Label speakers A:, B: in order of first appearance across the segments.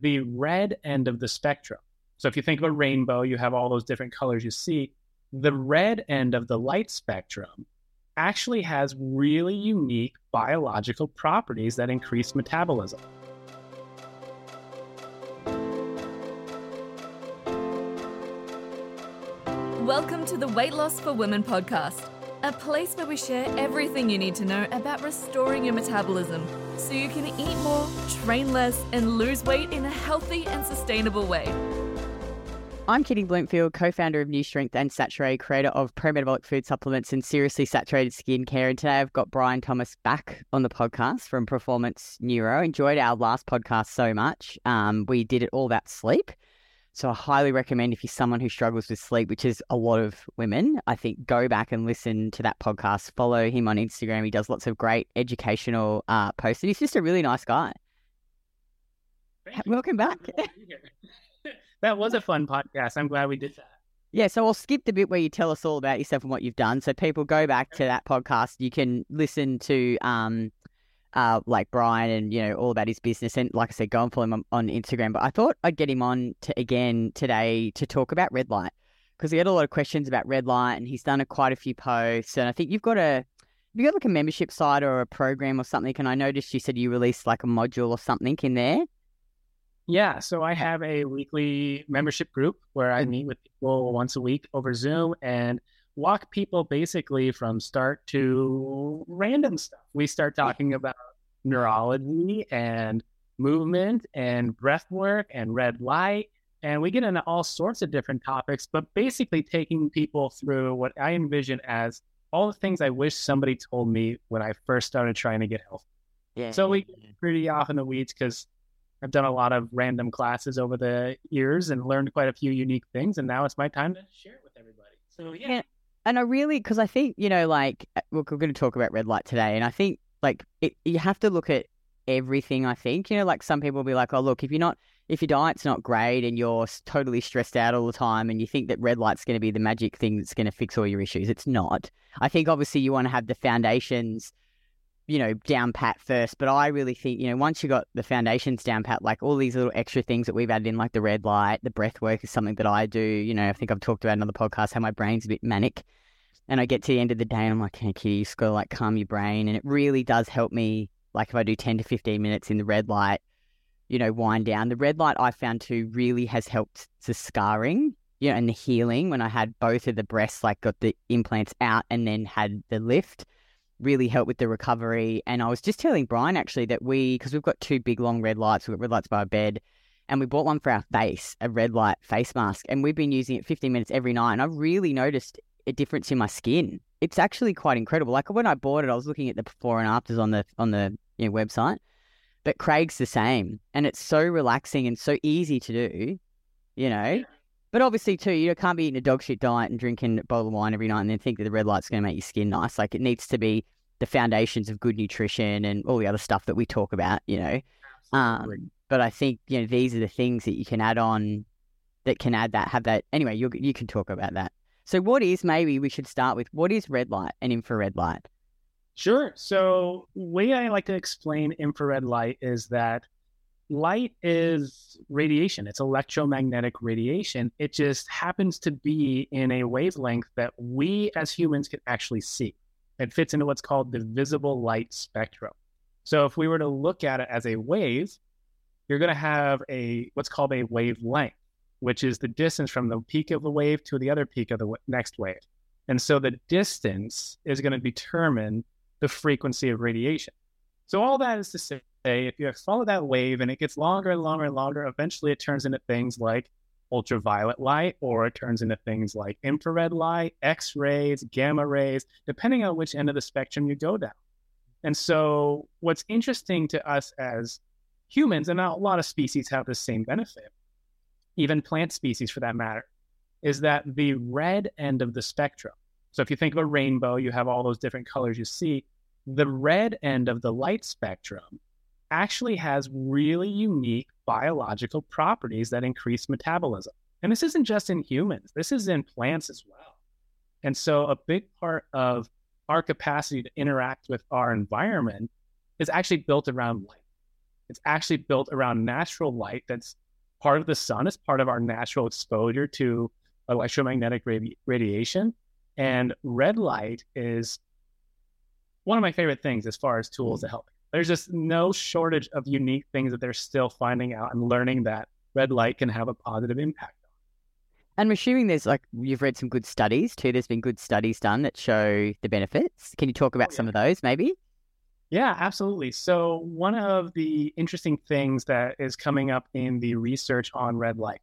A: the red end of the spectrum. So if you think of a rainbow, you have all those different colors you see. The red end of the light spectrum actually has really unique biological properties that increase metabolism.
B: Welcome to the Weight Loss for Women podcast, a place where we share everything you need to know about restoring your metabolism so you can eat more, train less, and lose weight in a healthy and sustainable way.
C: I'm Kitty Blomfield, co founder of New Strength and Saturée, creator of pro metabolic food supplements and seriously saturated skincare. And today I've got Bryan Thomas back on the podcast from Performance Neuro. Enjoyed our last podcast so much. Um, we did it all about sleep. So I highly recommend if you're someone who struggles with sleep, which is a lot of women, I think go back and listen to that podcast. Follow him on Instagram. He does lots of great educational uh, posts. And he's just a really nice guy. Welcome back.
A: that was a fun podcast. I'm glad we did that.
C: Yeah, so I'll skip the bit where you tell us all about yourself and what you've done. So people go back to that podcast. You can listen to um, uh, like Bryan and you know all about his business. And like I said, go and follow him on, on Instagram. But I thought I'd get him on to again today to talk about red light because he had a lot of questions about red light, and he's done a, quite a few posts. And I think you've got a you got like a membership site or a program or something. And I noticed you said you released like a module or something in there.
A: Yeah, so I have a weekly membership group where I meet with people once a week over Zoom and walk people basically from start to random stuff. We start hmm. talking about neurology and movement and breath work and red light. And we get into all sorts of different topics, but basically taking people through what I envision as all the things I wish somebody told me when I first started trying to get healthy. Yeah. So we get pretty off in the weeds because I've done a lot of random classes over the years and learned quite a few unique things. And now it's my time to share it with everybody. So, yeah. yeah.
C: And I really, because I think, you know, like, uh, look, we're going to talk about red light today. And I think, like, it, you have to look at everything, I think. You know, like some people will be like, oh, look, if you're not, if your diet's not great and you're totally stressed out all the time and you think that red light's going to be the magic thing that's going to fix all your issues, it's not. I think obviously you want to have the foundations you know, down pat first. But I really think, you know, once you got the foundations down pat, like all these little extra things that we've added in, like the red light, the breath work is something that I do. You know, I think I've talked about in other podcasts how my brain's a bit manic. And I get to the end of the day and I'm like, hey, Kitty, you just got to like calm your brain. And it really does help me. Like if I do 10 to 15 minutes in the red light, you know, wind down. The red light I found too really has helped the scarring, you know, and the healing when I had both of the breasts, like got the implants out and then had the lift really helped with the recovery. And I was just telling Bryan actually that we, because we've got two big long red lights, we've got red lights by our bed, and we bought one for our face, a red light face mask, and we've been using it 15 minutes every night. And I've really noticed a difference in my skin. It's actually quite incredible. Like when I bought it, I was looking at the before and afters on the on the you know, website, but Craig's the same, and it's so relaxing and so easy to do. You know, but obviously, too, you can't be eating a dog shit diet and drinking a bowl of wine every night and then think that the red light's going to make your skin nice. Like it needs to be the foundations of good nutrition and all the other stuff that we talk about, you know. Um, but I think you know these are the things that you can add on that can add that have that. Anyway, you you can talk about that. So, what is maybe we should start with? What is red light and infrared light?
A: Sure. So, way I like to explain infrared light is that light is radiation, it's electromagnetic radiation. It just happens to be in a wavelength that we as humans can actually see. It fits into what's called the visible light spectrum. So if we were to look at it as a wave, you're going to have a what's called a wavelength, which is the distance from the peak of the wave to the other peak of the next wave. And so the distance is going to determine the frequency of radiation. So all that is to say if you follow that wave and it gets longer and longer and longer, eventually it turns into things like ultraviolet light, or it turns into things like infrared light, X rays, gamma rays, depending on which end of the spectrum you go down. And so, what's interesting to us as humans, and a lot of species have the same benefit, even plant species for that matter, is that the red end of the spectrum. So, if you think of a rainbow, you have all those different colors you see. The red end of the light spectrum actually has really unique biological properties that increase metabolism. And this isn't just in humans, this is in plants as well. And so, a big part of our capacity to interact with our environment is actually built around light. It's actually built around natural light that's part of the sun, it's part of our natural exposure to electromagnetic radi- radiation. And red light is one of my favorite things as far as tools to help. There's just no shortage of unique things that they're still finding out and learning that red light can have a positive impact. On.
C: And I'm assuming there's like you've read some good studies too. There's been good studies done that show the benefits. Can you talk about
A: Oh,
C: some of those, maybe?
A: Yeah, absolutely. So, one of the interesting things that is coming up in the research on red light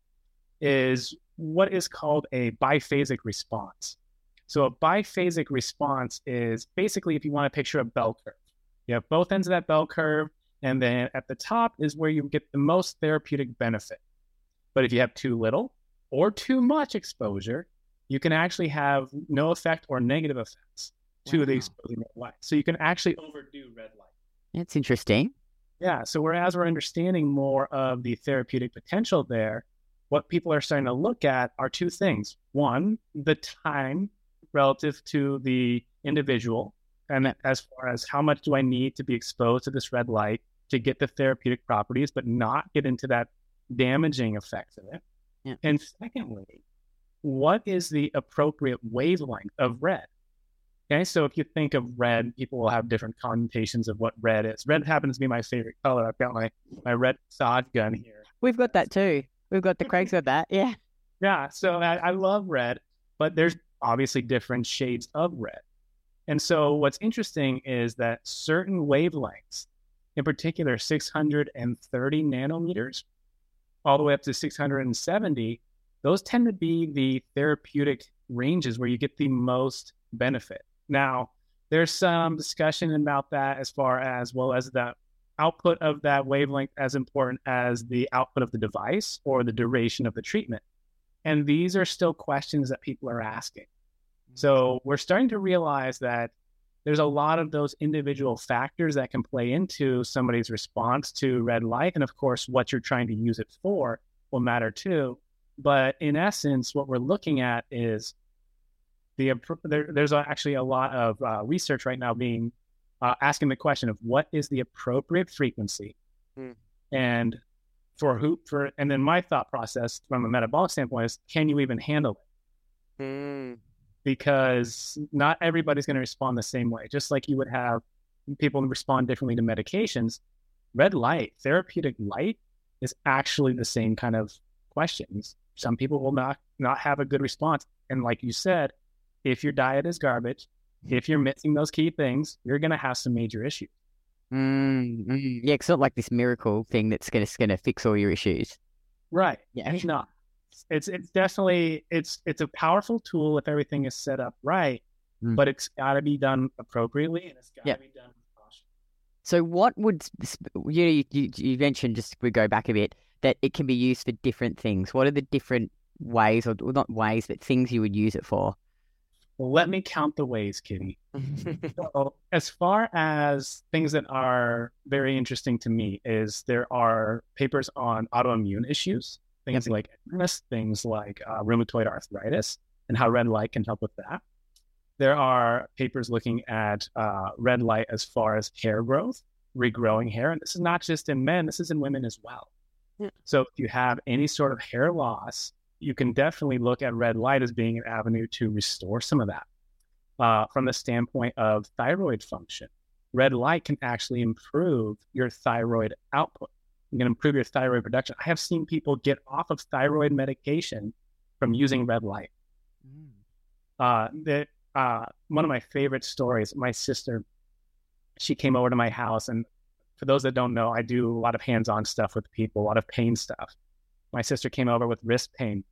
A: is what is called a biphasic response. So, a biphasic response is basically if you want to picture a bell curve, you have both ends of that bell curve, and then at the top is where you get the most therapeutic benefit. But if you have too little or too much exposure, you can actually have no effect or negative effects to the
C: Wow.
A: exposing red light. So you can actually overdo red light.
C: That's interesting.
A: Yeah. So whereas we're understanding more of the therapeutic potential there, what people are starting to look at are two things. One, the time relative to the individual, and as far as how much do I need to be exposed to this red light to get the therapeutic properties, but not get into that damaging effects of it.
C: Yeah.
A: And secondly, what is the appropriate wavelength of red? Okay, so if you think of red, people will have different connotations of what red is. Red happens to be my favorite color. I've got my my red sod gun here.
C: We've got that too. We've got the Craig's got that. Yeah.
A: Yeah, so I, I love red, but there's obviously different shades of red. And so what's interesting is that certain wavelengths, in particular 630 nanometers, all the way up to 670, those tend to be the therapeutic ranges where you get the most benefit. Now, there's some discussion about that as far as well as the output of that wavelength as important as the output of the device or the duration of the treatment. And these are still questions that people are asking. So we're starting to realize that there's a lot of those individual factors that can play into somebody's response to red light. And of course, what you're trying to use it for will matter too. But in essence, what we're looking at is the there, there's actually a lot of uh, research right now being uh, asking the question of what is the appropriate frequency
D: Hmm.
A: and for who for and then my thought process from a metabolic standpoint is can you even handle it
D: Hmm.
A: Because not everybody's going to respond the same way. Just like you would have people respond differently to medications, red light, therapeutic light is actually the same kind of questions. Some people will not not have a good response, and like you said, if your diet is garbage, if you're missing those key things, you're going to have some major issues.
C: Mm, mm. Yeah, it's not like this miracle thing that's gonna gonna fix all your issues.
A: Right?
C: Yeah.
A: It's not. It's it's definitely it's it's a powerful tool if everything is set up right,
C: Mm.
A: but it's got to be done appropriately and it's got to be done with caution.
C: So, what would you, you you mentioned just we go back a bit that it can be used for different things? What are the different ways, or well, not ways, but things you would use it for?
A: Well, let me count the ways, Kitty. So, as far as things that are very interesting to me, is there are papers on autoimmune issues, things like MS, things like uh, rheumatoid arthritis, and how red light can help with that. There are papers looking at uh, red light as far as hair growth, regrowing hair, and this is not just in men; this is in women as well.
D: Yeah.
A: So, if you have any sort of hair loss, you can definitely look at red light as being an avenue to restore some of that. Uh, from the standpoint of thyroid function, red light can actually improve your thyroid output. You can improve your thyroid production. I have seen people get off of thyroid medication from using red light. Uh, that uh, one of my favorite stories. My sister, she came over to my house, and for those that don't know, I do a lot of hands-on stuff with people, a lot of pain stuff. My sister came over with wrist pain,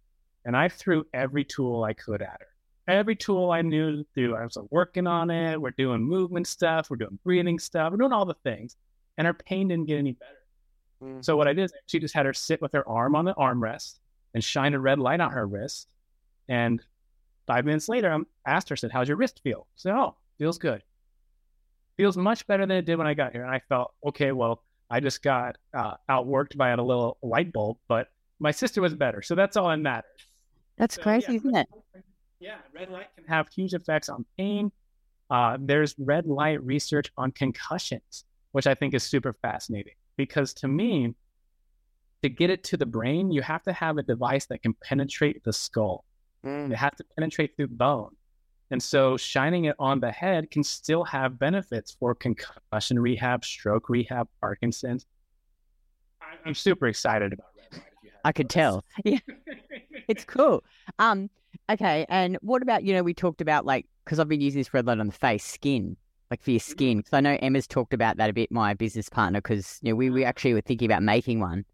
A: and I threw every tool I could at her. Every tool I knew to do. I was working on it. We're doing movement stuff. We're doing breathing stuff. We're doing all the things, and her pain didn't get any better. So what I did is she just had her sit with her arm on the armrest and shine a red light on her wrist. And five minutes later, I asked her, said, "How's your wrist feel?" She said, "Oh, feels good. Feels much better than it did when I got here." And I felt, okay, well, I just got uh, outworked by a little light bulb, but my sister was better, so that's all that matters.
C: That's
A: So,
C: crazy,
A: yeah,
C: isn't it?
A: Yeah, red light can have huge effects on pain. Uh, there's red light research on concussions, which I think is super fascinating. Because to me, to get it to the brain, you have to have a device that can penetrate the skull.
D: Mm.
A: It has to penetrate through bone. And so shining it on the head can still have benefits for concussion rehab, stroke rehab, Parkinson's. I- I'm super excited about red light. if you haven't
C: I could tell. Yeah, it's cool. Um, okay, and what about you know we talked about like because I've been using this red light on the face, skin, like for your skin. Because I know Emma's talked about that a bit. My business partner, because you know we we actually were thinking about making one.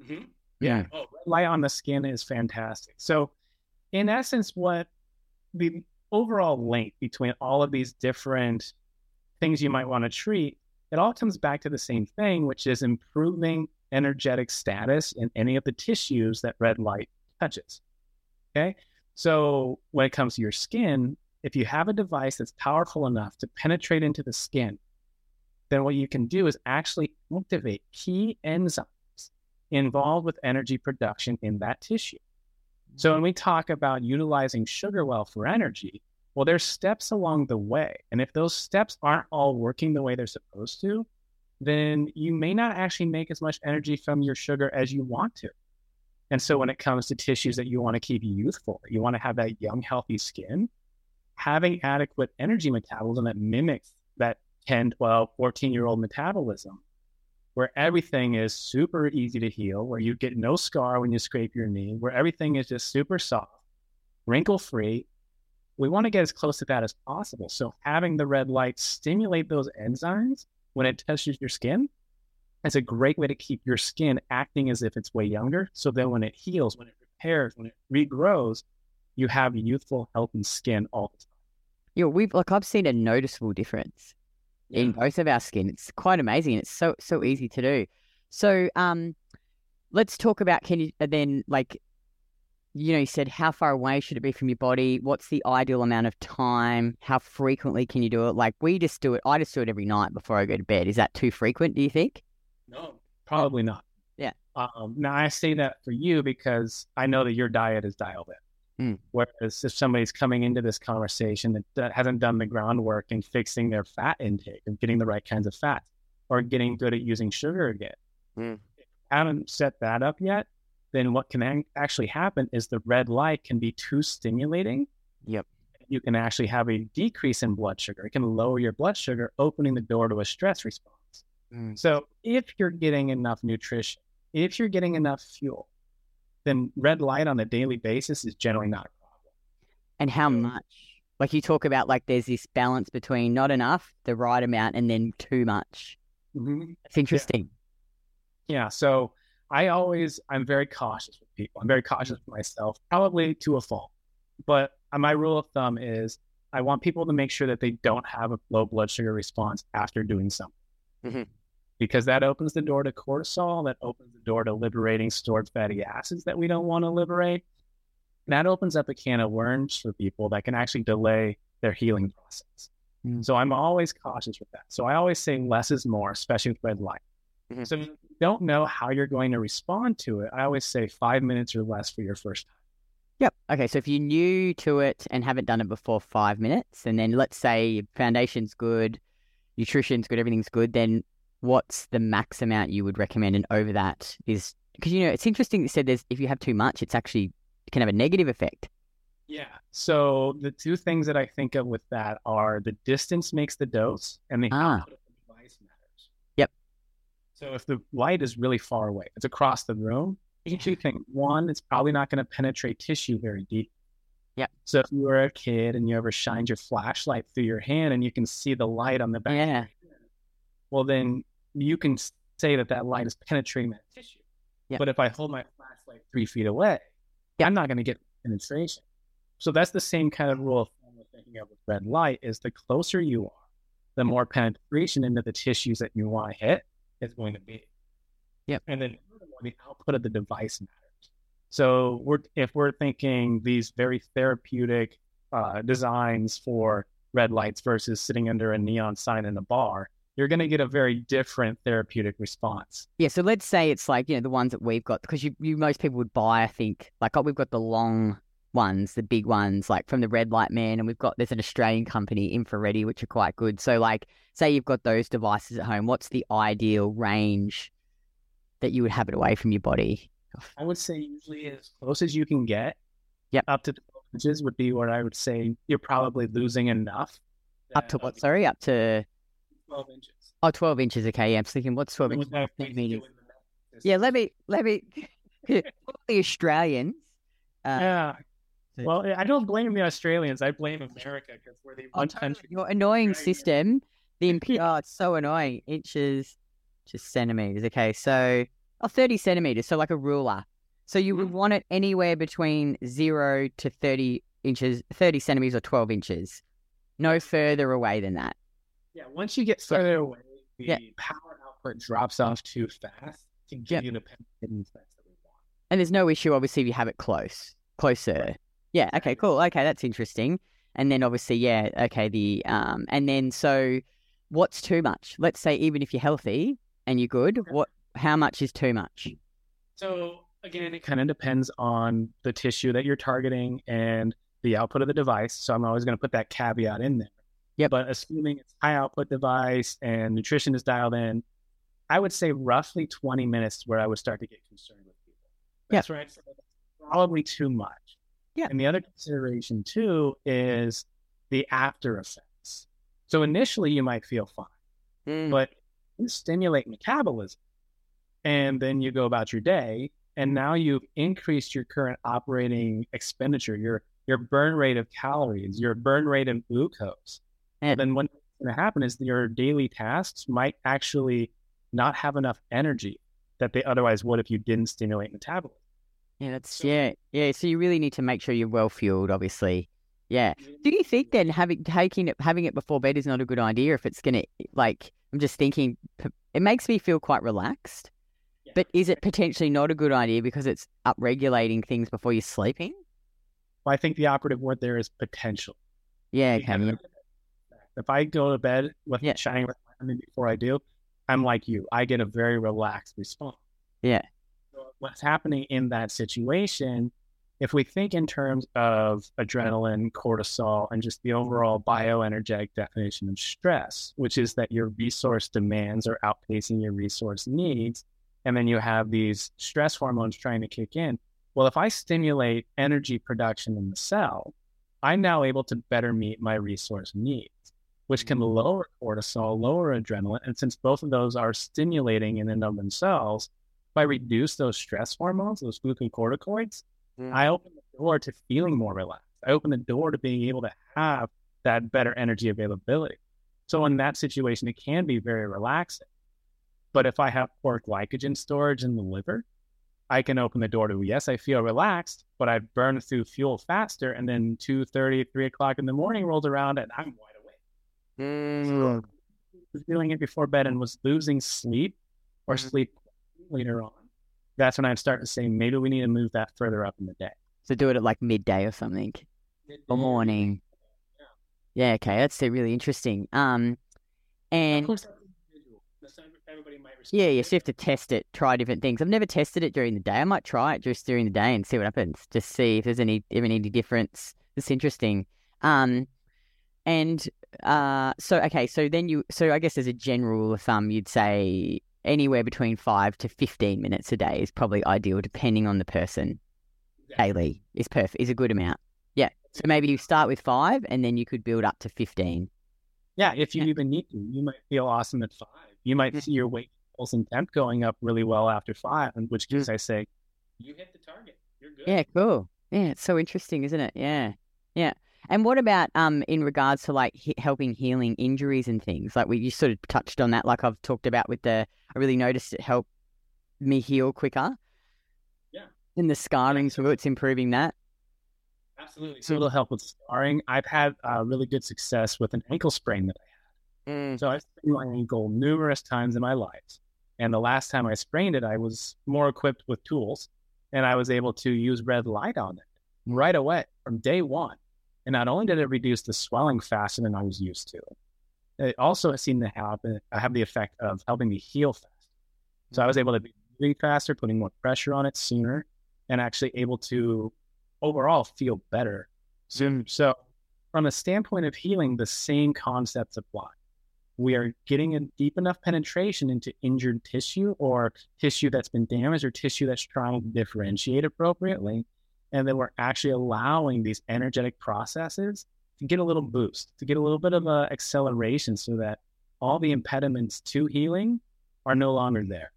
A: Mhm. Yeah. Oh, red light on the skin is fantastic. So, in essence, what the overall link between all of these different things you might want to treat, it all comes back to the same thing, which is improving energetic status in any of the tissues that red light touches. Okay. So, when it comes to your skin, if you have a device that's powerful enough to penetrate into the skin, then what you can do is actually activate key enzymes involved with energy production in that tissue. So when we talk about utilizing sugar well for energy, well, there's steps along the way. And if those steps aren't all working the way they're supposed to, then you may not actually make as much energy from your sugar as you want to. And so when it comes to tissues that you want to keep youthful, you want to have that young, healthy skin, having adequate energy metabolism that mimics that 10, 12, 14 year old metabolism where hmm. everything is super easy to heal, where you get no scar when you scrape your knee, where everything is just super soft, wrinkle free. We want to get as close to that as possible. So having the red light stimulate those enzymes when it touches your skin is a great way to keep your skin acting as if it's way younger. So then when it heals, when it repairs, when it regrows, you have youthful, healthy skin all the time.
C: Yeah, we've like I've seen a noticeable difference in both of our skin. It's quite amazing. and It's so so easy to do. So um, let's talk about can you then like you know you said how far away should it be from your body? What's the ideal amount of time? How frequently can you do it? Like we just do it. I just do it every night before I go to bed. Is that too frequent? Do you think?
A: No, probably not.
C: Yeah.
A: Um, now I say that for you because I know that your diet is dialed in.
C: Mm.
A: Whereas if somebody's coming into this conversation that, that hasn't done the groundwork in fixing their fat intake and getting the right kinds of fats or getting good at using sugar again,
D: Mm.
A: haven't set that up yet, then what can actually happen is the red light can be too stimulating.
D: Yep.
A: You can actually have a decrease in blood sugar. It can lower your blood sugar, opening the door to a stress response.
D: Mm.
A: So if you're getting enough nutrition, if you're getting enough fuel, then red light on a daily basis is generally not a problem.
C: And how much? Like you talk about, like there's this balance between not enough, the right amount, and then too much. It's interesting.
A: Yeah. So I always, I'm very cautious with people. I'm very cautious with myself, probably to a fault. But my rule of thumb is I want people to make sure that they don't have a low blood sugar response after doing something.
D: Mhm.
A: Because that opens the door to cortisol, that opens the door to liberating stored fatty acids that we don't want to liberate. And that opens up a can of worms for people that can actually delay their healing process.
C: Mm.
A: So I'm always cautious with that. So I always say less is more, especially with red light.
D: Mhm.
A: So if you don't know how you're going to respond to it, I always say five minutes or less for your first time.
C: Yep. Okay. So if you're new to it and haven't done it before five minutes, and then let's say your foundation's good, nutrition's good, everything's good, then what's the max amount you would recommend? And over that is because you know it's interesting. You said there's if you have too much, it's actually it can have a negative effect.
A: Yeah. So the two things that I think of with that are the distance makes the dose and the
C: Ah.
A: output of the device matters.
C: Yep.
A: So if the light is really far away, it's across the room, two things. One, it's probably not going to penetrate tissue very deep.
C: Yeah.
A: So if you were a kid and you ever shined your flashlight through your hand and you can see the light on the back,
C: Yeah.
A: Well then you can say that that light is penetrating that tissue.
C: Yep.
A: But if I hold my flashlight three feet away,
C: Yep.
A: I'm not going to get penetration. So that's the same kind of rule of thumb we're thinking of with red light is the closer you are, the more penetration into the tissues that you want to hit is going to be.
C: Yep.
A: And then the output of the device matters. So we're if we're thinking these very therapeutic uh, designs for red lights versus sitting under a neon sign in a bar, you're going to get a very different therapeutic response.
C: Yeah. So let's say it's like you know the ones that we've got because you, you most people would buy. I think like oh we've got the long ones, the big ones, like from the Red Light Man, and we've got there's an Australian company, Infraredi, which are quite good. So like say you've got those devices at home, what's the ideal range that you would have it away from your body?
A: I would say usually as close as you can get.
C: Yep.
A: Up to 12 inches would be where I would say you're probably losing enough.
C: Up to what? Sorry, up to
A: 12 inches.
C: oh, 12 inches. Okay, yeah, I'm thinking what's 12 inches?
A: would have to
C: centimeters.
A: do in the next
C: Yeah, let me let me the Australians. Uh,
A: Yeah. Well, I don't blame the Australians. I blame America because we're the
C: Oh,
A: one country.
C: Your annoying
A: Australia.
C: system. The imp- oh, it's so annoying. Inches, just centimeters. Okay, so oh, 30 centimeters. So like a ruler. So you would
A: Mhm.
C: want it anywhere between zero to 30 inches, 30 centimeters or 12 inches. No further away than that.
A: Yeah, once you get further away, the
C: Yeah.
A: power output drops off too fast to give
C: Yeah.
A: you the that we want.
C: And there's no issue, obviously, if you have it close, closer. Yeah. Okay. Cool. Okay, that's interesting. And then obviously, yeah. Okay. The um, and then so, what's too much? Let's say even if you're healthy and you're good,
A: Okay.
C: what? How much is too much?
A: So again, it kind of depends on the tissue that you're targeting and the output of the device. So I'm always going to put that caveat in there.
C: Yep.
A: But assuming it's high output device and nutrition is dialed in, I would say roughly 20 minutes where I would start to get concerned with people.
C: Yeah.
A: That's right. So that's probably too much.
C: Yeah.
A: And the other consideration too is the after effects. So initially you might feel fine
C: Mm.
A: but you stimulate metabolism and then you go about your day and now you've increased your current operating expenditure your your burn rate of calories your burn rate of glucose
C: Yeah.
A: And then what's going to happen is your daily tasks might actually not have enough energy that they otherwise would if you didn't stimulate metabolism
C: Yeah, that's yeah, yeah. So you really need to make sure you're well fueled, obviously. Yeah. Do you think then having taking it having it before bed is not a good idea if it's gonna like? I'm just thinking it makes me feel quite relaxed,
A: Yeah.
C: but is it potentially not a good idea because it's upregulating things before you're sleeping?
A: well, i think the operative word there is potential
C: Yeah, okay.
A: If I go to bed with
C: Yeah.
A: shining red light on me before I do, I'm like you. I get a very relaxed response.
C: Yeah.
A: So what's happening in that situation, if we think in terms of adrenaline, cortisol, and just the overall bioenergetic definition of stress, which is that your resource demands are outpacing your resource needs, and then you have these stress hormones trying to kick in. Well, if I stimulate energy production in the cell, I'm now able to better meet my resource needs, which can lower cortisol, lower adrenaline. And since both of those are stimulating in and of themselves, if I reduce those stress hormones, those glucocorticoids,
C: Mm.
A: I open the door to feeling more relaxed. I open the door to being able to have that better energy availability. So in that situation, it can be very relaxing. But if I have poor glycogen storage in the liver, I can open the door to yes, I feel relaxed, but I burn through fuel faster, and then 2.30, 3 o'clock in the morning rolls around and I'm wide.
C: Mm.
A: Was feeling it before bed and was losing sleep or
C: Mhm.
A: sleep later on. That's when I'd start to say maybe we need to move that further up in the day.
C: So do it at like midday or something or morning. Yeah, okay, that's really interesting. Um,
A: Of
C: and
A: course, that's individual. Everybody might respond
C: yeah, you
A: differently.
C: have to test it, try different things. I've never tested it during the day. I might try it just during the day and see what happens. Just see if there's any even any difference. It's interesting. Um, and uh, so okay, so then you, so I guess as a general rule of thumb, you'd say anywhere between five to fifteen minutes a day is probably ideal, depending on the person. Daily is perfect, is a good amount. Yeah. So maybe you start with five, and then you could build up to fifteen.
A: Yeah, if you
C: Yeah.
A: even need to, you might feel awesome at five. You might
C: Yeah.
A: see your weight pulse and temp going up really well after five, in which case I say, you hit the target. You're good.
C: Yeah, cool. Yeah, it's so interesting, isn't it? Yeah, yeah. And what about um in regards to like he- helping healing injuries and things? Like we you sort of touched on that. Like I've talked about with the, I really noticed it helped me heal quicker.
A: Yeah.
C: And the scarring, so it's improving that.
A: Absolutely. So it'll help with scarring. I've had uh, really good success with an ankle sprain that I had. So I've sprained my ankle numerous times in my life. And the last time I sprained it, I was more equipped with tools and I was able to use red light on it right away from day one. And not only did it reduce the swelling faster than I was used to, it also seemed to have, have the effect of helping me heal faster. So I was mm-hmm. able to be really faster, putting more pressure on it sooner, and actually able to overall feel better soon. Mm-hmm. So, from a standpoint of healing, the same concepts apply. we are getting a deep enough penetration into injured tissue or tissue that's been damaged or tissue that's trying to differentiate appropriately. And then we're actually allowing these energetic processes to get a little boost, to get a little bit of a acceleration so that all the impediments to healing are no longer there.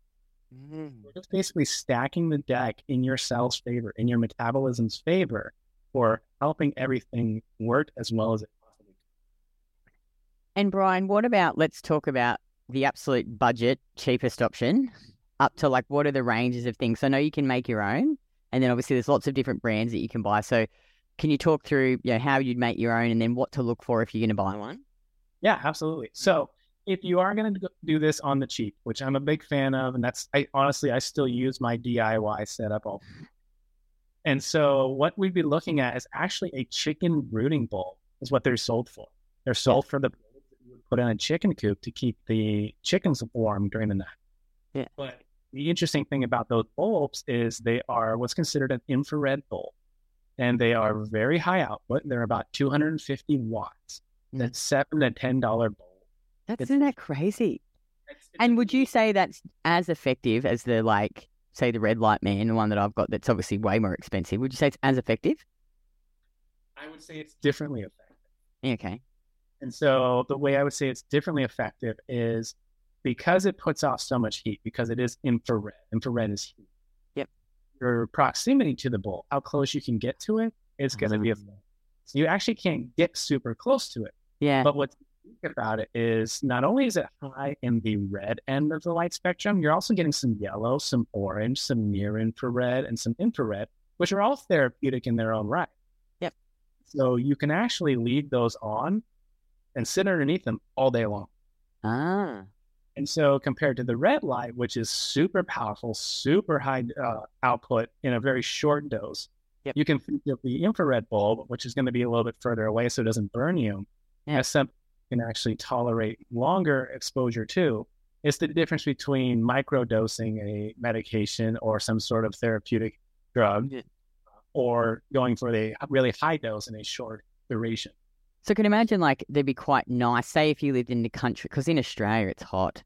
A: Mm-hmm. We're just basically stacking the deck in your cell's favor, in your metabolism's favor, for helping everything work as well as it possibly can.
C: And Bryan, what about let's talk about the absolute budget, cheapest option, up to like what are the ranges of things? I know you can make your own, and then obviously there's lots of different brands that you can buy. So can you talk through you know, how you'd make your own and then what to look for if you're going to buy one?
A: Yeah, absolutely. So if you are going to do this on the cheap, which I'm a big fan of, and that's I honestly I still use my DIY setup all. And so what we'd be looking at is actually a chicken brooding bowl is what they're sold for. They're sold for the put in a chicken coop to keep the chickens warm during the night.
C: Yeah.
A: But the interesting thing about those bulbs is they are what's considered an infrared bulb, and they are very high output. They're about 250 watts. Mm. That's seven to ten dollar bulb
C: that's isn't that crazy? It's, it's and would you say that's as effective as the like, say, the red light man, the one that I've got that's obviously way more expensive? Would you say it's as effective?
A: I would say it's differently effective.
C: Okay.
A: And so the way I would say it's differently effective is because it puts off so much heat, because it is infrared. Infrared is heat.
C: Yep.
A: Your proximity to the bulb, how close you can get to it, it, is going to be a. So you actually can't get super close to it.
C: Yeah.
A: But what's about it is not only is it high in the red end of the light spectrum, you're also getting some yellow, some orange, some near infrared, and some infrared, which are all therapeutic in their own right.
C: Yep.
A: So you can actually leave those on and sit underneath them all day long.
C: Ah.
A: And so compared to the red light, which is super powerful, super high uh, output in a very short dose,
C: yep.
A: you can think of the infrared bulb, which is going to be a little bit further away so it doesn't burn you, yeah. as some, can actually tolerate longer exposure to It's the difference between microdosing a medication or some sort of therapeutic drug yeah. or going for a really high dose in a short duration.
C: So, can imagine like they'd be quite nice. Say if you lived in the country, because in Australia it's hot.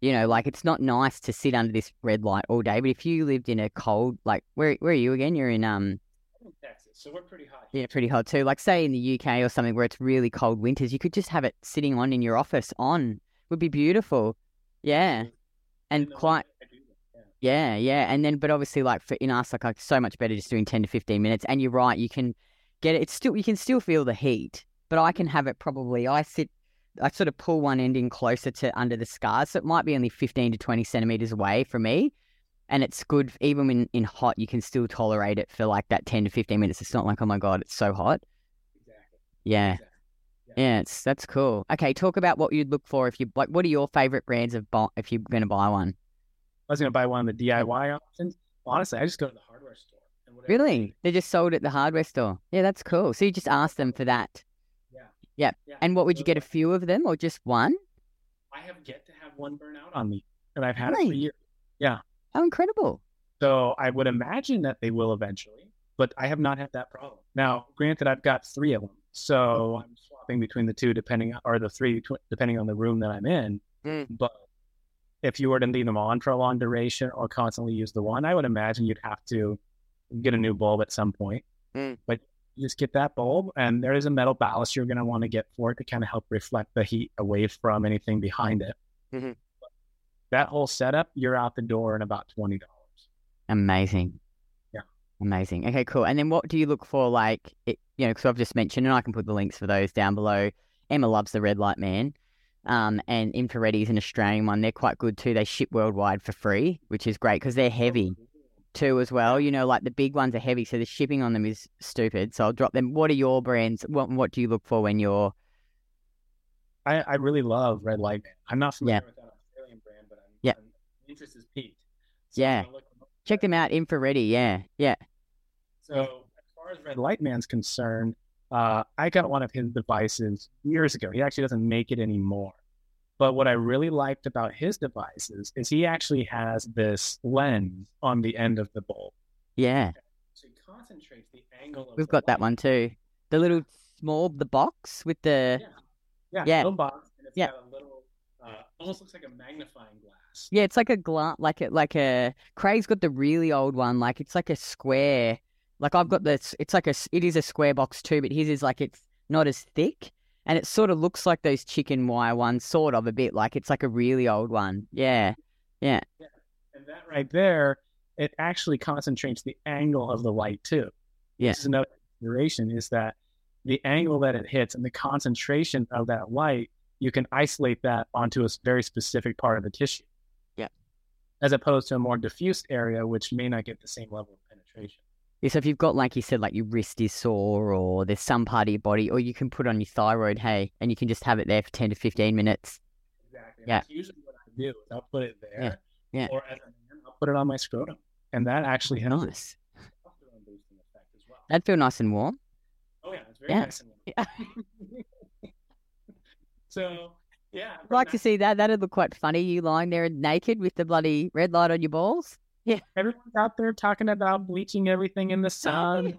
C: You know, like it's not nice to sit under this red light all day. But if you lived in a cold, like where where are you again? You're in um
A: so we're pretty hot.
C: Yeah, pretty hot too. Like say in the UK or something where it's really cold winters, you could just have it sitting on in your office on. Would be beautiful. Yeah. And quite yeah, yeah. And then but obviously like for in us like, like so much better just doing 10 to 15 minutes and you're right, you can get it it's still you can still feel the heat, but I can have it probably I sit I sort of pull one end in closer to under the scars, so it might be only 15 to 20 centimeters away from me and it's good even when in hot you can still tolerate it for like that 10 to 15 minutes. It's not like oh my god it's so hot.
A: Exactly.
C: Yeah. Exactly. yeah. yeah it's that's cool. Okay talk about what you'd look for if you like what are your favorite brands of if you're going to buy one?
A: I was going to buy one of the diy options. Honestly i just go to the hardware store
C: really? they just sold at the hardware store? Yeah that's cool. So you just ask them for that
A: yeah
C: yeah, and what would you get a few of them or just one
A: i have yet to have one burn out on me and i've had really? it for years yeah
C: how incredible.
A: So I would imagine that they will eventually, but I have not had that problem. Now, granted, I've got three of them. So I'm swapping between the two depending or the three depending on the room that I'm in.
C: Mm.
A: But if you were to leave them on for a long duration or constantly use the one, I would imagine you'd have to get a new bulb at some point.
C: Mm.
A: But you just get that bulb, and there is a metal ballast you're going to want to get for it to kind of help reflect the heat away from anything behind it.
C: Mm-hmm
A: that whole setup, you're out the door in about twenty dollars.
C: Amazing.
A: Yeah.
C: Amazing. Okay, cool. And then what do you look for? Like, it, you know, because I've just mentioned, and I can put the links for those down below. Emma loves the Red Light Man. Um, and Infraredi is an Australian one. They're quite good too. They ship worldwide for free, which is great because they're heavy too as well. You know, like the big ones are heavy, so the shipping on them is stupid. So I'll drop them. What are your brands? What What do you look for when you're?
A: I, I really love Red Light Man. I'm not familiar yeah. with that Australian brand, but I'm,
C: yeah.
A: interest is peaked.
C: So yeah. Check them out, Infraredi. Yeah. Yeah.
A: So as far as Red Light Man's concerned, uh, I got one of his devices years ago. He actually doesn't make it anymore. But what I really liked about his devices is he actually has this lens on the end of the bulb.
C: Yeah.
A: So he concentrates the angle.
C: We've got light. that one too. The little small, the box with the.
A: Yeah. Yeah. yeah. Little box. And it's
C: yeah.
A: got a little uh, almost looks like a magnifying glass.
C: Yeah, it's like a glass, like a like a. Craig's got the really old one. Like it's like a square. Like I've got this. It's like a. It is a square box too, but his is like it's not as thick, and it sort of looks like those chicken wire ones, sort of a bit. Like it's like a really old one. Yeah, yeah.
A: And that right there, it actually concentrates the angle of the light too.
C: Yeah.
A: This is another consideration is that the angle that it hits and the concentration of that light, you can isolate that onto a very specific part of the tissue.
C: Yeah.
A: As opposed to a more diffuse area, which may not get the same level of penetration.
C: Yeah, so if you've got, like you said, like your wrist is sore or there's some part of your body, or you can put on your thyroid, hey, and you can just have it there for 10 to 15 minutes.
A: Exactly.
C: Yeah.
A: That's usually what I do. is I'll put it there.
C: Yeah.
A: Or as a man, I'll put it on my scrotum. And that actually helps.
C: Nice.
A: a testosterone boosting effect as well.
C: That'd feel nice and warm.
A: Oh yeah, it's very
C: Yeah.
A: nice and warm. so yeah,
C: I'd like to see that. That'd look quite funny. You lying there naked with the bloody red light on your balls.
A: Everyone's out there talking about bleaching everything in the sun.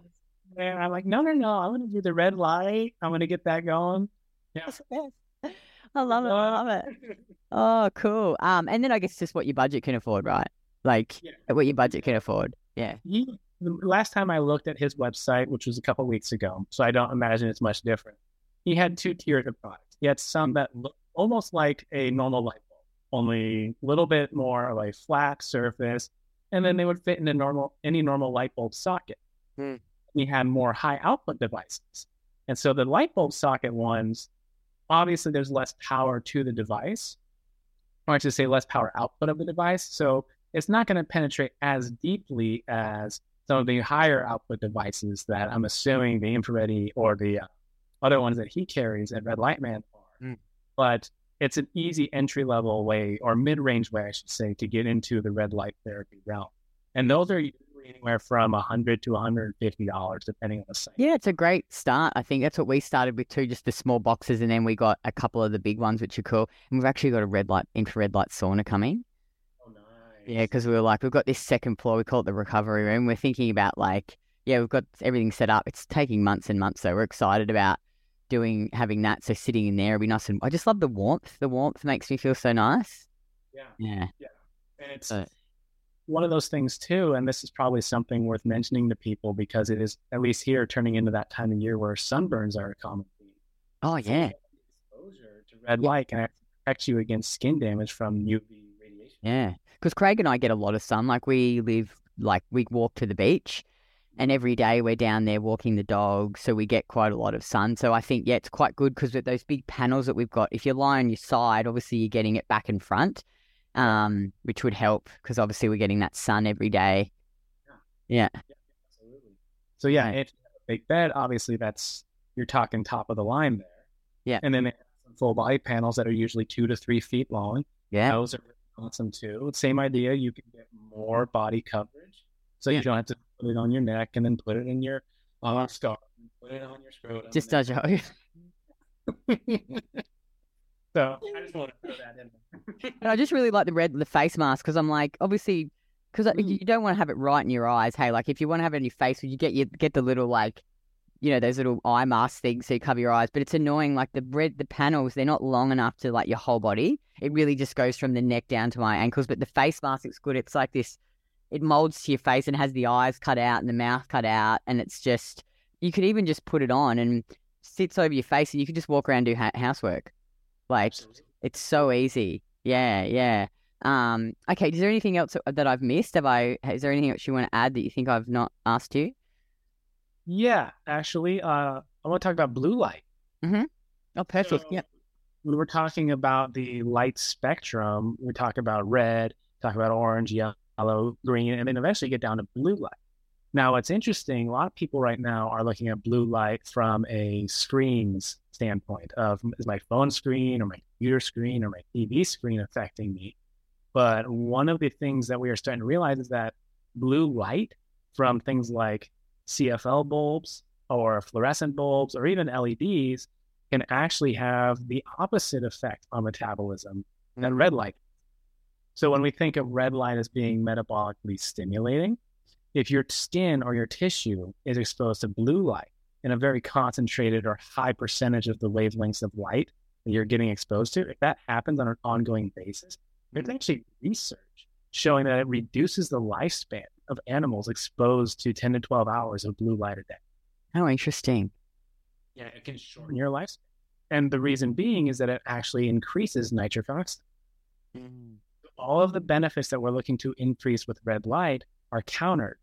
A: And I'm like, no, no, no. I'm going to do the red light. I'm going to get that going. Yeah.
C: That's the best. I love it. I love it. Oh, cool. Um, and then I guess just what your budget can afford, right? Like
A: Yeah.
C: what your budget can afford. Yeah.
A: He, the last time I looked at his website, which was a couple weeks ago, so I don't imagine it's much different. He had two tiers of products. He had some that looked almost like a normal light bulb, only a little bit more of a flat surface, and then they would fit in a normal any normal light bulb socket.
C: Hmm.
A: He had more high output devices, and so the light bulb socket ones, obviously, there's less power to the device, or I should say, less power output of the device. So it's not going to penetrate as deeply as some of the higher output devices that I'm assuming the infrared or the uh, other ones that he carries at Red Light Man are.
C: Mm.
A: But it's an easy entry level way or mid range way, I should say, to get into the red light therapy realm. And those are usually anywhere from 100 to 150 dollars, depending on the site.
C: Yeah, it's a great start. I think that's what we started with too, just the small boxes, and then we got a couple of the big ones, which are cool. And we've actually got a red light, infrared light sauna coming.
A: Oh, nice.
C: Yeah, because we were like, we've got this second floor, we call it the recovery room. We're thinking about like, yeah, we've got everything set up. It's taking months and months, so We're excited about doing having that. So sitting in there will be nice, and I just love the warmth. The warmth makes me feel so nice.
A: yeah.
C: Yeah,
A: And it's
C: So-
A: one of those things too, and this is probably something worth mentioning to people because it is at least here turning into that time of year where sunburns are a common theme.
C: Oh yeah,
A: Exposure to red light can protect you against skin damage from UV radiation.
C: yeah. Because Craig and I get a lot of sun. Like we live, like we walk to the beach, and every day we're down there walking the dog, so we get quite a lot of sun. So I think yeah, it's quite good because with those big panels that we've got, if you lie on your side, obviously you're getting it back and front, um, which would help because obviously we're getting that sun every day. Yeah,
A: Absolutely. So yeah,
C: Right.
A: if you have a big bed, obviously that's you're talking top of the line there.
C: Yeah.
A: And then they have some full body panels that are usually two to three feet long.
C: yeah,
A: Those are awesome too. Same idea. You can get more body coverage, so
C: Yeah.
A: you don't have to put it on your neck and then put it in your uh, scarf, and put it on your scrotum.
C: just does your.
A: so I just want to throw that in. there.
C: And I just really like the red the face mask because I'm like, obviously, because
A: Mm.
C: you don't want to have it right in your eyes. Hey, like if you want to have it in your face, you get you get the little like, you know, those little eye mask things so you cover your eyes. But it's annoying. Like the red the panels, they're not long enough to like your whole body. It really just goes from the neck down to my ankles. But the face mask looks good. It's like this. It molds to your face and has the eyes cut out and the mouth cut out, and it's just you could even just put it on and sits over your face, and you could just walk around and do ha- housework. Like it's so easy. Yeah, yeah. Um, okay, is there anything else that I've missed? Have I is there anything else you want to add that you think I've not asked you?
A: Yeah, actually, uh, I want to talk about blue light. Mm-hmm.
C: Oh, perfect.
A: So,
C: Yep.
A: When we're talking about the light spectrum, we talk about red, talk about orange, yellow, green, and then eventually get down to blue light. Now, what's interesting, a lot of people right now are looking at blue light from a screens standpoint of is my phone screen or my computer screen or my TV screen affecting me? But one of the things that we are starting to realize is that blue light from things like CFL bulbs or fluorescent bulbs or even LEDs can actually have the opposite effect on metabolism than mm-hmm. red light. So when we think of red light as being metabolically stimulating, if your skin or your tissue is exposed to blue light in a very concentrated or high percentage of the wavelengths of light, that you're getting exposed to, if that happens on an ongoing basis, there's actually research showing that it reduces the lifespan of animals exposed to 10 to 12 hours of blue light a day.
C: How interesting.
A: Yeah, it can shorten your lifespan. And the reason being is that it actually increases nitric oxide. Mm. All of the benefits that we're looking to increase with red light are countered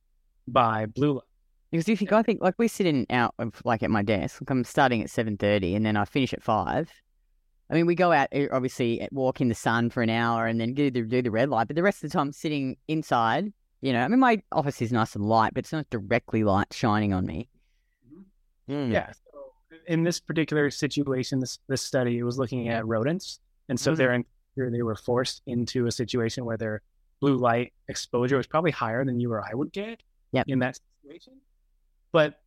A: by blue light.
C: Because if you, I think, like we're sitting out of like at my desk. Like I'm starting at seven thirty, and then I finish at five. I mean, we go out eh, obviously eh, walk in the sun for an hour, and then do the, do the red light. But the rest of the time, sitting inside. You know, I mean, my office is nice and light, but it's not directly light shining on me. Mm.
A: Yeah. So in this particular situation, this this study was looking at rodents, and so
C: Mhm.
A: they're in, they were forced into a situation where their blue light exposure was probably higher than you or I would get
C: Yep.
A: in that situation. But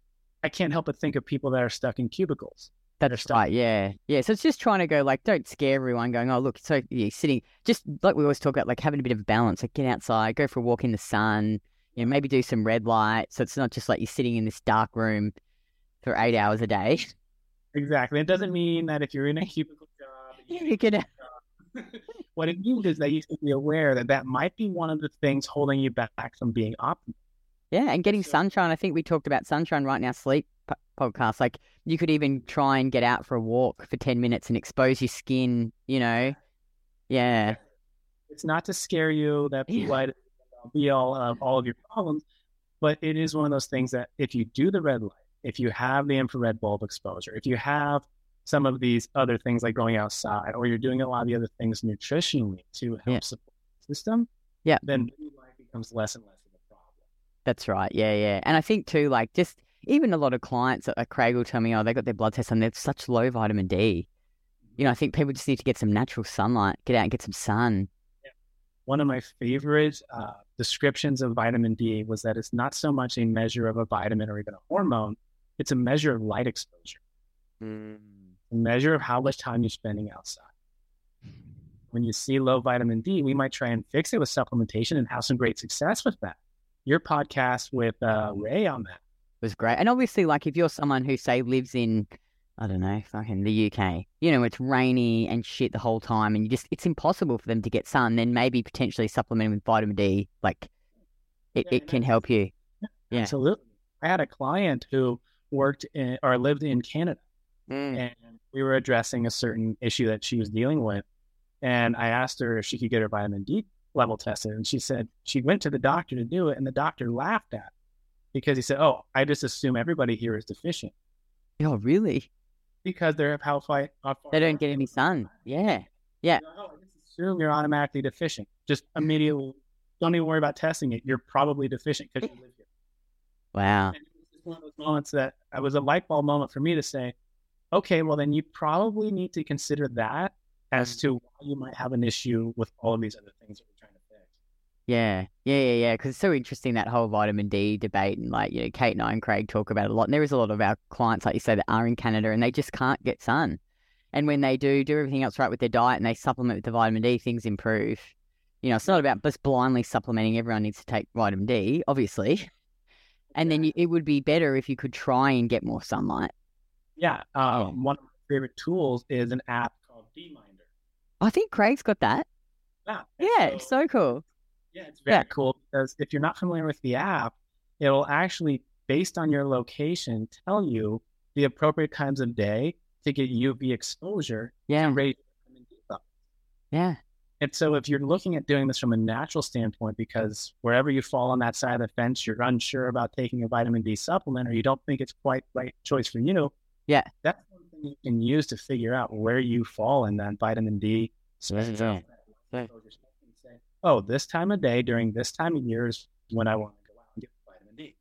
A: I can't help but think of people that are stuck in cubicles.
C: That's
A: stuff.
C: right. Yeah. Yeah. So it's just trying to go like, don't scare everyone going, oh, look, so you're sitting, just like we always talk about, like having a bit of a balance, like get outside, go for a walk in the sun, you know, maybe do some red light. So it's not just like you're sitting in this dark room for eight hours a day.
A: Exactly. It doesn't mean that if you're in a cubicle job, you
C: You can,
A: what it means is that you should be aware that that might be one of the things holding you back from being optimal.
C: yeah. And getting
A: So-
C: sunshine. I think we talked about sunshine right now, sleep po- podcast. Like you could even try and get out for a walk for 10 minutes and expose your skin, you know? Yeah.
A: It's not to scare you that blue
C: Yeah.
A: light be all of all of your problems, but it is one of those things that if you do the red light, if you have the infrared bulb exposure, if you have some of these other things like going outside, or you're doing a lot of the other things nutritionally to help
C: Yeah.
A: support the system,
C: Yeah.
A: then blue light becomes less and less of a problem.
C: That's right. Yeah, yeah. And I think too, like just even a lot of clients at Craig will tell me, oh, they got their blood test and they're such low vitamin D. You know, I think people just need to get some natural sunlight, get out and get some sun.
A: One of my favorite uh, descriptions of vitamin D was that it's not so much a measure of a vitamin or even a hormone, it's a measure of light exposure, a measure of how much time you're spending outside. When you see low vitamin D, we might try and fix it with supplementation and have some great success with that. Your podcast with uh, Ray on that.
C: was great. And obviously, like if you're someone who say lives in, I don't know, fucking the UK, you know, it's rainy and shit the whole time, and you just it's impossible for them to get sun. Then maybe potentially supplementing with vitamin D, like it,
A: Yeah,
C: it can help you. Yeah.
A: Absolutely. I had a client who worked in or lived in Canada. Mm. and we were addressing a certain issue that she was dealing with. And I asked her if she could get her vitamin D level tested. And she said she went to the doctor to do it. And the doctor laughed at her because he said, Oh, I just assume everybody here is deficient
C: Oh, really?
A: because they're how far, how far
C: They don't get any sun. Yeah. Yeah.
A: Oh, I just assume you're automatically deficient. Just mm-hmm. immediately don't even worry about testing it. You're probably deficient because you live here.
C: Wow.
A: And it was just one of those moments that it was a light bulb moment for me to say, okay, well, then you probably need to consider that as mm. to why you might have an issue with all of these other things that we're trying to fix.
C: Yeah, yeah, yeah, yeah. Because it's so interesting that whole vitamin D debate, and like you know, Kate and I and Craig talk about it a lot. And there is a lot of our clients, like you say, that are in Canada and they just can't get sun. And when they do do everything else right with their diet and they supplement with the vitamin D, things improve. You know, it's not about just blindly supplementing. Everyone needs to take vitamin D, obviously. And then you, it would be better if you could try and get more sunlight.
A: Yeah. Um, One of my favorite tools is an app called DMinder.
C: I think Craig's got that.
A: Yeah.
C: Yeah, it's so cool.
A: Yeah, it's very
C: Yeah.
A: cool because if you're not familiar with the app, it'll actually, based on your location, tell you the appropriate times of day to get UV exposure
C: Yeah,
A: to raise your vitamin D level.
C: yeah,
A: And so if you're looking at doing this from a natural standpoint, because wherever you fall on that side of the fence, you're unsure about taking a vitamin D supplement or you don't think it's quite right choice for you.
C: Yeah.
A: That's one thing you can use to figure out where you fall in that vitamin D spectrum,
C: Yeah.
A: that
C: Yeah.
A: exposure spectrum, and say, oh, this time of day during this time of year is when I want to go out and get vitamin D.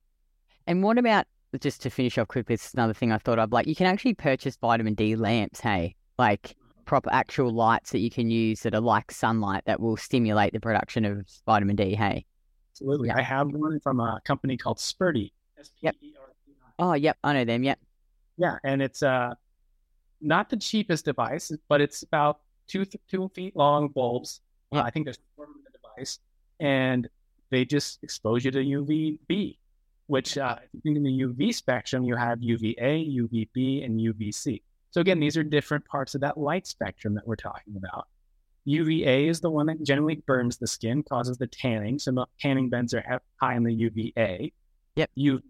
C: And what about just to finish off quickly? This is another thing I thought of. Like, you can actually purchase vitamin D lamps. Hey, like mm-hmm. proper actual lights that you can use that are like sunlight that will stimulate the production of vitamin D. Hey.
A: Absolutely.
C: Yeah.
A: I have one from a company called Sperti.
C: Yep.
A: S-P-E-R-T-I.
C: Oh, yep, I know them. Yep.
A: Yeah, and it's uh not the cheapest device, but it's about two th- two feet long bulbs. Uh, I think there's four in the device, and they just expose you to UVB, which uh, if you think in the UV spectrum, you have UVA, UVB, and UVC. So again, these are different parts of that light spectrum that we're talking about. UVA is the one that generally burns the skin, causes the tanning. So the tanning beds are high in the UVA.
C: Yep.
A: UVB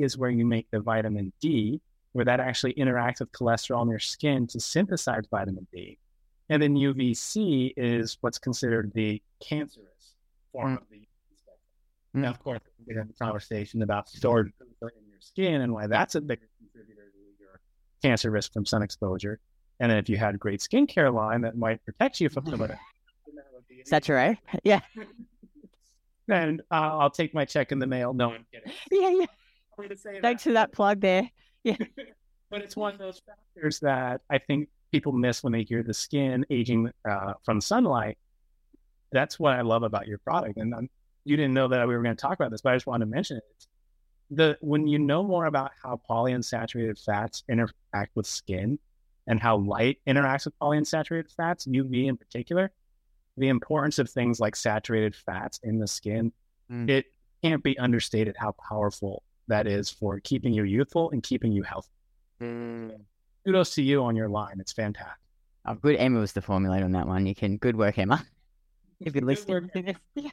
A: is where you make the vitamin D, where that actually interacts with cholesterol in your skin to synthesize vitamin D. And then UVC is what's considered the cancerous form
C: Mm.
A: of the UV spectrum.
C: Mm.
A: Now, of course, we had a conversation about storage in your skin and why that's a bigger contributor to your cancer risk from sun exposure. And then if you had a great skincare line that might protect you from some of that.
C: Saturée. Yeah.
A: Then uh, I'll take my check in the mail. No, I'm kidding.
C: Yeah, yeah.
A: Sorry to say
C: Thanks for that plug there.
A: but it's one of those factors that I think people miss when they hear the skin aging uh, from sunlight. That's what I love about your product. And um, you didn't know that we were going to talk about this, but I just wanted to mention it. It's the when you know more about how polyunsaturated fats interact with skin and how light interacts with polyunsaturated fats, UV in particular, the importance of things like saturated fats in the skin,
C: Mm.
A: it can't be understated how powerful that is for keeping you youthful and keeping you healthy kudos to you on your line. It's fantastic.
C: Oh, good. Emma was the formulator on that one. You can. Good work, Emma. If you're
A: Good
C: listening
A: work.
C: to this. Yeah.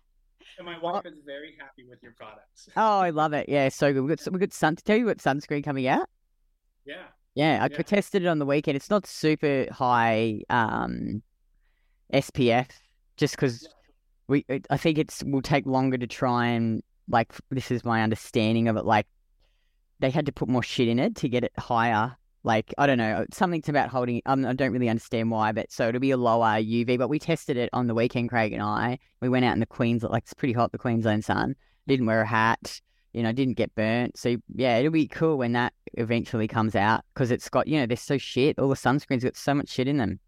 A: And my wife is very happy with your products.
C: Oh, I love it. Yeah, so good. We've got, we've got sun. To tell you what sunscreen coming out.
A: Yeah.
C: Yeah, I
A: Yeah.
C: tested it on the weekend. It's not super high um, SPF, just because we. I think it's will take longer to try and like. This is my understanding of it. Like they had to put more shit in it to get it higher. Like I don't know, something's about holding. Um, I don't really understand why, but so it'll be a lower UV. But we tested it on the weekend, Craig and I. We went out in the Queensland, like it's pretty hot, the Queensland sun. Didn't wear a hat you know, didn't get burnt. So yeah, it'll be cool when that eventually comes out because it's got, you know, they're so shit. All the sunscreens got so much shit in them.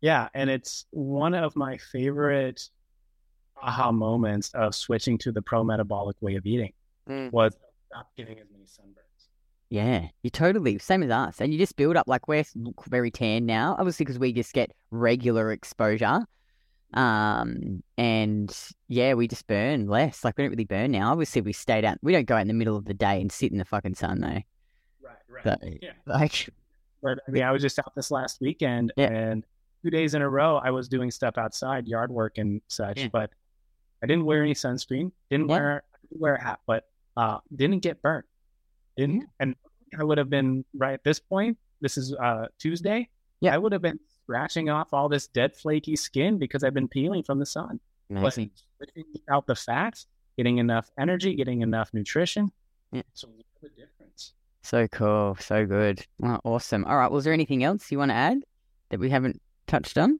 A: Yeah. And it's one of my favorite aha moments of switching to the pro metabolic way of eating
C: Mm.
A: was stop getting as many sunburns.
C: Yeah, you totally same as us, and you just build up like we're look very tan now, obviously because we just get regular exposure. Um, and yeah, we just burn less. Like we don't really burn now. Obviously, we stayed out. We don't go out in the middle of the day and sit in the fucking sun though.
A: Right. Right.
C: So,
A: yeah.
C: like,
A: But I mean, I was just out this last weekend
C: Yeah.
A: and two days in a row, I was doing stuff outside, yard work and such,
C: Yeah.
A: but I didn't wear any sunscreen, didn't
C: Yeah.
A: wear, didn't wear a hat, but uh, didn't get burnt. Didn't, and I would have been right at this point. This is uh, Tuesday.
C: Yeah.
A: I would have been scratching off all this dead, flaky skin because I've been peeling from the sun. But
C: amazing.
A: switching out the fats, getting enough energy, getting enough nutrition.
C: Yeah.
A: So the difference?
C: So cool, so good. Oh, awesome. All right, was there anything else you want to add that we haven't touched on?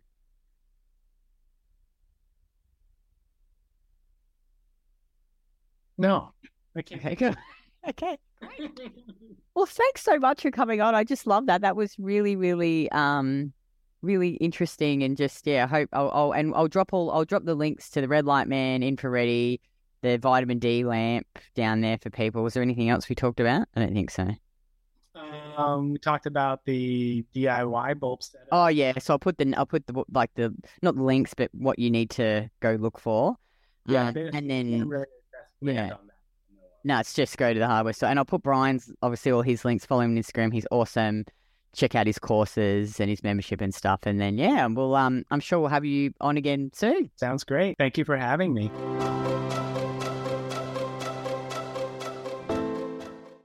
A: No, I can't.
C: Okay, good. Okay. Well, thanks so much for coming on. I just love that. That was really, really, um, really interesting, and just yeah. I hope I'll, I'll and I'll drop all. I'll drop the links to the Red Light Man, Infraredi, the vitamin D lamp down there for people. Was there anything else we talked about? I don't think so.
A: Um, we talked about the DIY bulb setup.
C: Oh yeah, so I'll put the I'll put the like the not the links, but what you need to go look for.
A: yeah,
C: Uh, and
A: they
C: then
A: really expand
C: yeah. No, it's just go to the hardware store. And I'll put Bryan's, obviously, all his links. Follow him on Instagram. He's awesome. Check out his courses and his membership and stuff. And then, yeah, we'll, um, I'm sure we'll have you on again soon.
A: Sounds great. Thank you for having me.